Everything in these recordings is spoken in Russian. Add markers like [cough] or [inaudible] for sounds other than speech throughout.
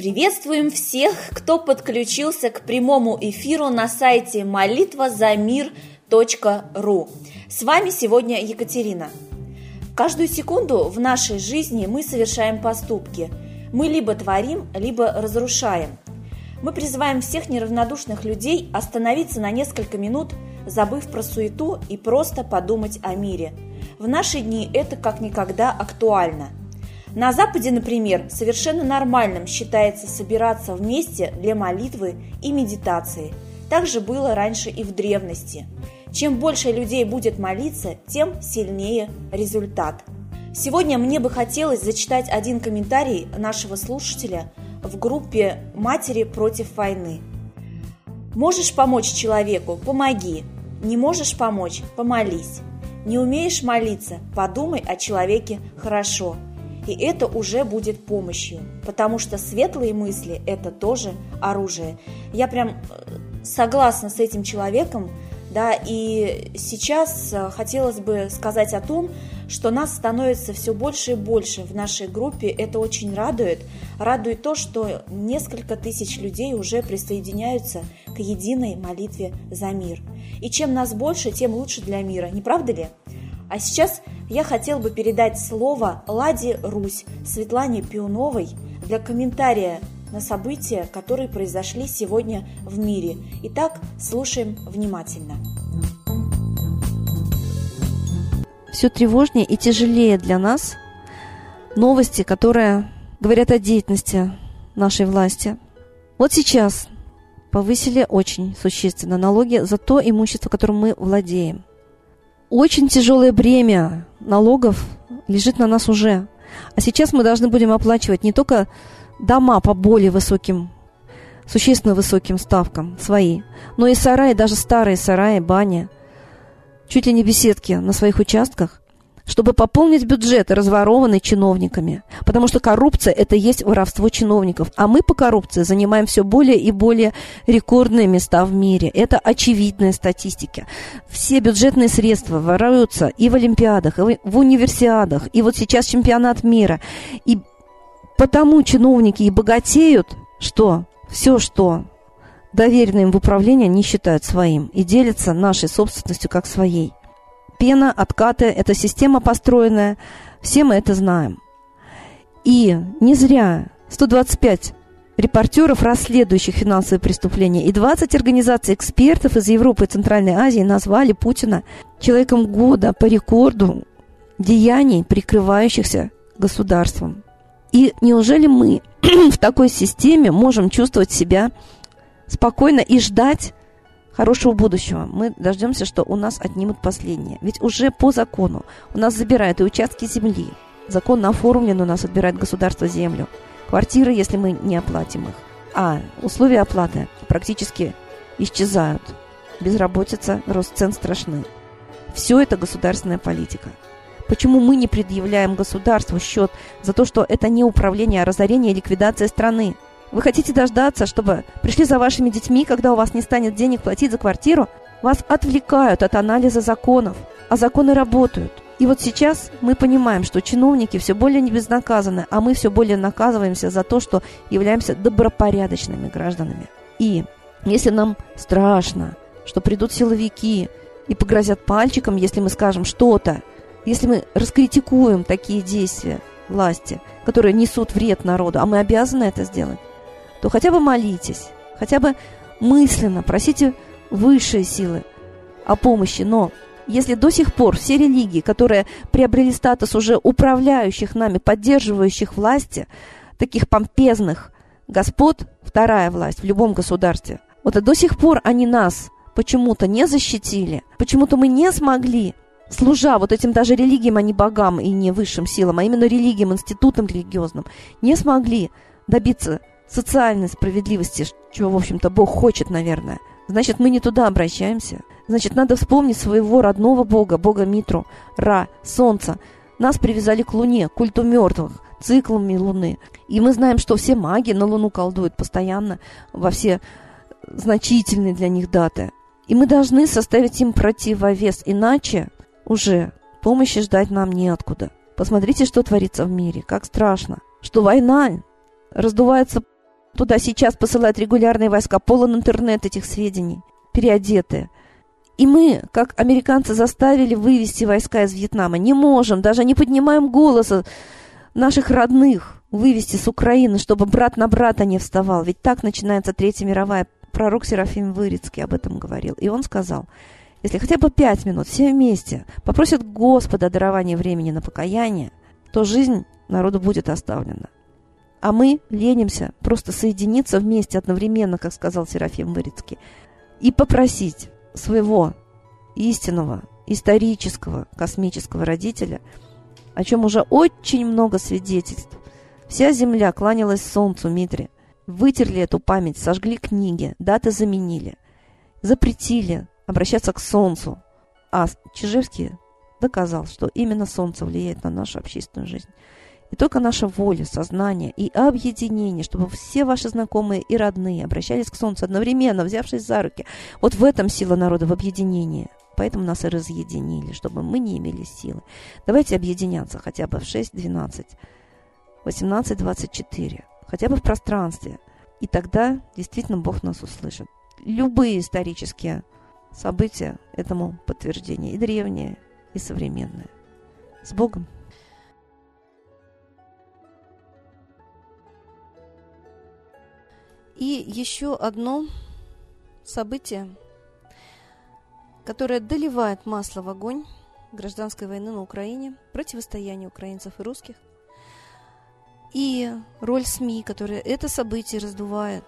Приветствуем всех, кто подключился к прямому эфиру на сайте молитвазамир.ру. С вами сегодня Екатерина. Каждую секунду в нашей жизни мы совершаем поступки. Мы либо творим, либо разрушаем. Мы призываем всех неравнодушных людей остановиться на несколько минут, забыв про суету и просто подумать о мире. В наши дни это как никогда актуально – на Западе, например, совершенно нормальным считается собираться вместе для молитвы и медитации. Так же было раньше и в древности. Чем больше людей будет молиться, тем сильнее результат. Сегодня мне бы хотелось зачитать один комментарий нашего слушателя в группе «Матери против войны». Можешь помочь человеку – помоги. Не можешь помочь – помолись. Не умеешь молиться – подумай о человеке хорошо – и это уже будет помощью, потому что светлые мысли – это тоже оружие. Я прям э, согласна с этим человеком, да, и сейчас э, хотелось бы сказать о том, что нас становится все больше и больше в нашей группе. Это очень радует. Радует то, что несколько тысяч людей уже присоединяются к единой молитве за мир. И чем нас больше, тем лучше для мира, не правда ли? А сейчас я хотел бы передать слово Ладе Русь Светлане Пионовой для комментария на события, которые произошли сегодня в мире. Итак, слушаем внимательно. Все тревожнее и тяжелее для нас новости, которые говорят о деятельности нашей власти. Вот сейчас повысили очень существенно налоги за то имущество, которым мы владеем – очень тяжелое бремя налогов лежит на нас уже. А сейчас мы должны будем оплачивать не только дома по более высоким, существенно высоким ставкам свои, но и сараи, даже старые сараи, бани, чуть ли не беседки на своих участках, чтобы пополнить бюджет, разворованный чиновниками. Потому что коррупция – это есть воровство чиновников. А мы по коррупции занимаем все более и более рекордные места в мире. Это очевидная статистика. Все бюджетные средства воруются и в Олимпиадах, и в универсиадах, и вот сейчас чемпионат мира. И потому чиновники и богатеют, что все, что доверено им в управление, не считают своим и делятся нашей собственностью как своей пена, откаты, это система построенная, все мы это знаем. И не зря 125 репортеров, расследующих финансовые преступления, и 20 организаций экспертов из Европы и Центральной Азии назвали Путина человеком года по рекорду деяний, прикрывающихся государством. И неужели мы [clears throat] в такой системе можем чувствовать себя спокойно и ждать хорошего будущего. Мы дождемся, что у нас отнимут последнее. Ведь уже по закону у нас забирают и участки земли. Закон оформлен, у нас отбирает государство землю. Квартиры, если мы не оплатим их. А условия оплаты практически исчезают. Безработица, рост цен страшны. Все это государственная политика. Почему мы не предъявляем государству счет за то, что это не управление, а разорение и ликвидация страны? Вы хотите дождаться, чтобы пришли за вашими детьми, когда у вас не станет денег платить за квартиру? Вас отвлекают от анализа законов, а законы работают. И вот сейчас мы понимаем, что чиновники все более не безнаказаны, а мы все более наказываемся за то, что являемся добропорядочными гражданами. И если нам страшно, что придут силовики и погрозят пальчиком, если мы скажем что-то, если мы раскритикуем такие действия власти, которые несут вред народу, а мы обязаны это сделать, то хотя бы молитесь, хотя бы мысленно просите высшие силы о помощи. Но если до сих пор все религии, которые приобрели статус уже управляющих нами, поддерживающих власти, таких помпезных господ, вторая власть в любом государстве, вот и до сих пор они нас почему-то не защитили, почему-то мы не смогли служа вот этим даже религиям, а не богам и не высшим силам, а именно религиям, институтам религиозным, не смогли добиться социальной справедливости, чего, в общем-то, Бог хочет, наверное, значит, мы не туда обращаемся. Значит, надо вспомнить своего родного Бога, Бога Митру, Ра, Солнца. Нас привязали к Луне, к культу мертвых, циклами Луны. И мы знаем, что все маги на Луну колдуют постоянно во все значительные для них даты. И мы должны составить им противовес, иначе уже помощи ждать нам неоткуда. Посмотрите, что творится в мире, как страшно. Что война раздувается туда сейчас посылают регулярные войска, полон интернет этих сведений, переодетые. И мы, как американцы, заставили вывести войска из Вьетнама. Не можем, даже не поднимаем голоса наших родных вывести с Украины, чтобы брат на брата не вставал. Ведь так начинается Третья мировая. Пророк Серафим Вырицкий об этом говорил. И он сказал, если хотя бы пять минут все вместе попросят Господа дарования времени на покаяние, то жизнь народу будет оставлена. А мы ленимся просто соединиться вместе одновременно, как сказал Серафим Вырицкий, и попросить своего истинного, исторического, космического родителя, о чем уже очень много свидетельств. Вся земля кланялась солнцу Митре. Вытерли эту память, сожгли книги, даты заменили, запретили обращаться к солнцу. А Чижевский доказал, что именно солнце влияет на нашу общественную жизнь. И только наша воля, сознание и объединение, чтобы все ваши знакомые и родные обращались к Солнцу одновременно, взявшись за руки. Вот в этом сила народа, в объединении. Поэтому нас и разъединили, чтобы мы не имели силы. Давайте объединяться хотя бы в 6, 12, 18, 24, хотя бы в пространстве. И тогда действительно Бог нас услышит. Любые исторические события этому подтверждение, и древние, и современные. С Богом! И еще одно событие, которое доливает масло в огонь гражданской войны на Украине, противостояние украинцев и русских, и роль СМИ, которая это событие раздувает.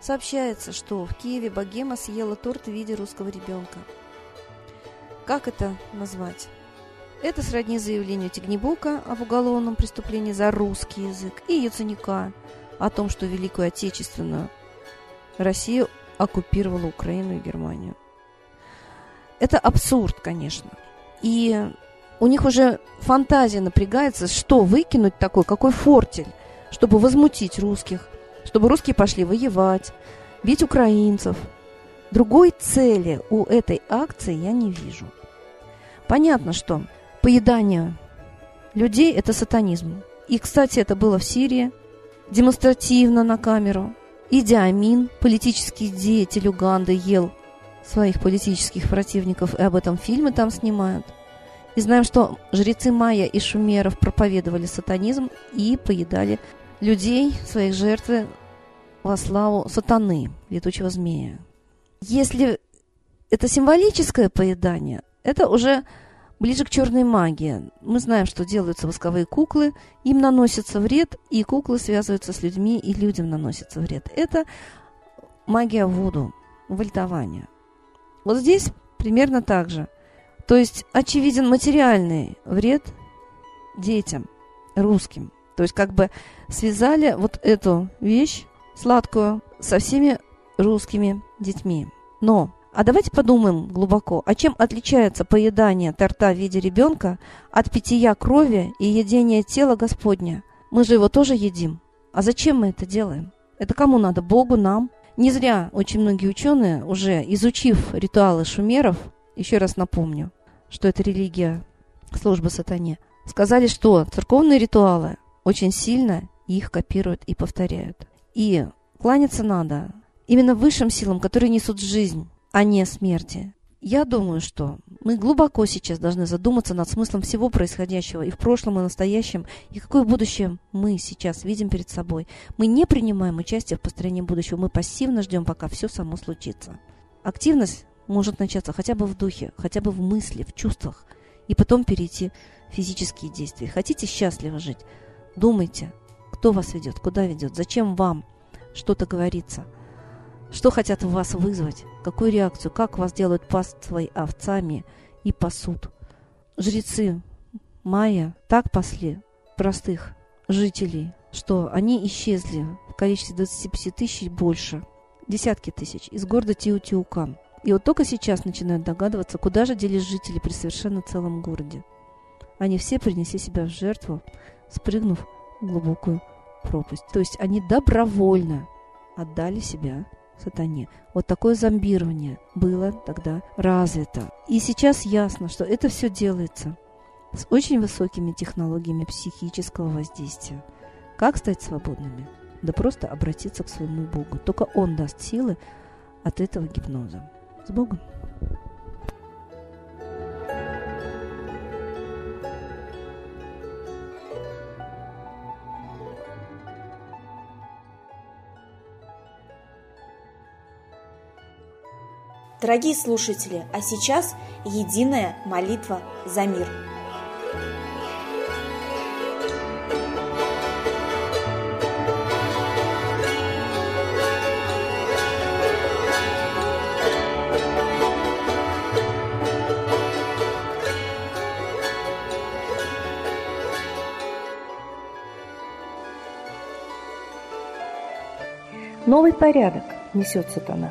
Сообщается, что в Киеве богема съела торт в виде русского ребенка. Как это назвать? Это сродни заявлению Тигнебока об уголовном преступлении за русский язык и Яценюка – о том, что Великую Отечественную Россия оккупировала Украину и Германию. Это абсурд, конечно. И у них уже фантазия напрягается, что выкинуть такой, какой фортель, чтобы возмутить русских, чтобы русские пошли воевать, бить украинцев. Другой цели у этой акции я не вижу. Понятно, что поедание людей – это сатанизм. И, кстати, это было в Сирии, демонстративно на камеру. Иди Амин, политический деятель Уганды, ел своих политических противников, и об этом фильмы там снимают. И знаем, что жрецы майя и шумеров проповедовали сатанизм и поедали людей, своих жертвы во славу сатаны, летучего змея. Если это символическое поедание, это уже Ближе к черной магии. Мы знаем, что делаются восковые куклы, им наносится вред, и куклы связываются с людьми, и людям наносится вред. Это магия Вуду, вольтование. Вот здесь примерно так же. То есть очевиден материальный вред детям, русским. То есть как бы связали вот эту вещь сладкую со всеми русскими детьми. Но а давайте подумаем глубоко, а чем отличается поедание торта в виде ребенка от питья крови и едения тела Господня? Мы же его тоже едим. А зачем мы это делаем? Это кому надо? Богу, нам? Не зря очень многие ученые, уже изучив ритуалы шумеров, еще раз напомню, что это религия службы сатане, сказали, что церковные ритуалы очень сильно их копируют и повторяют. И кланяться надо именно высшим силам, которые несут жизнь, а не смерти. Я думаю, что мы глубоко сейчас должны задуматься над смыслом всего происходящего и в прошлом, и в настоящем, и какое будущее мы сейчас видим перед собой. Мы не принимаем участие в построении будущего, мы пассивно ждем, пока все само случится. Активность может начаться хотя бы в духе, хотя бы в мысли, в чувствах, и потом перейти в физические действия. Хотите счастливо жить? Думайте, кто вас ведет, куда ведет, зачем вам что-то говорится – что хотят в вас вызвать? Какую реакцию? Как вас делают паствой овцами и пасут? Жрецы майя так пасли простых жителей, что они исчезли в количестве 25 тысяч больше, десятки тысяч, из города Тиутиукан. И вот только сейчас начинают догадываться, куда же делись жители при совершенно целом городе. Они все принесли себя в жертву, спрыгнув в глубокую пропасть. То есть они добровольно отдали себя сатане. Вот такое зомбирование было тогда развито. И сейчас ясно, что это все делается с очень высокими технологиями психического воздействия. Как стать свободными? да просто обратиться к своему Богу. Только Он даст силы от этого гипноза. С Богом! Дорогие слушатели, а сейчас единая молитва за мир. Новый порядок несет сатана.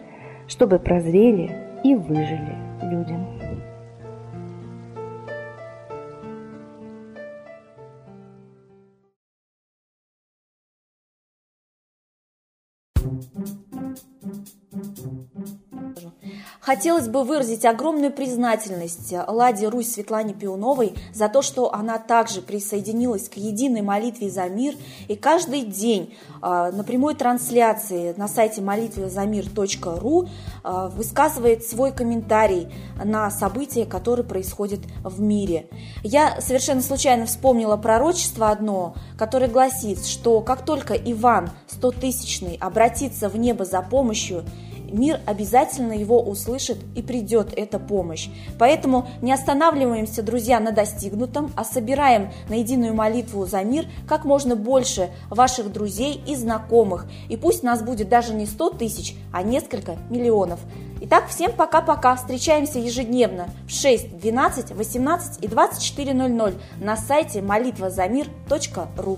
чтобы прозрели и выжили люди. Хотелось бы выразить огромную признательность Ладе Русь Светлане Пиуновой за то, что она также присоединилась к единой молитве за мир и каждый день а, на прямой трансляции на сайте молитвезамир.ру а, высказывает свой комментарий на события, которые происходят в мире. Я совершенно случайно вспомнила пророчество одно, которое гласит, что как только Иван, стотысячный, обратится в небо за помощью, мир обязательно его услышит и придет эта помощь. Поэтому не останавливаемся, друзья, на достигнутом, а собираем на единую молитву за мир как можно больше ваших друзей и знакомых. И пусть нас будет даже не 100 тысяч, а несколько миллионов. Итак, всем пока-пока. Встречаемся ежедневно в 6, 12, 18 и 24.00 на сайте молитвазамир.ру.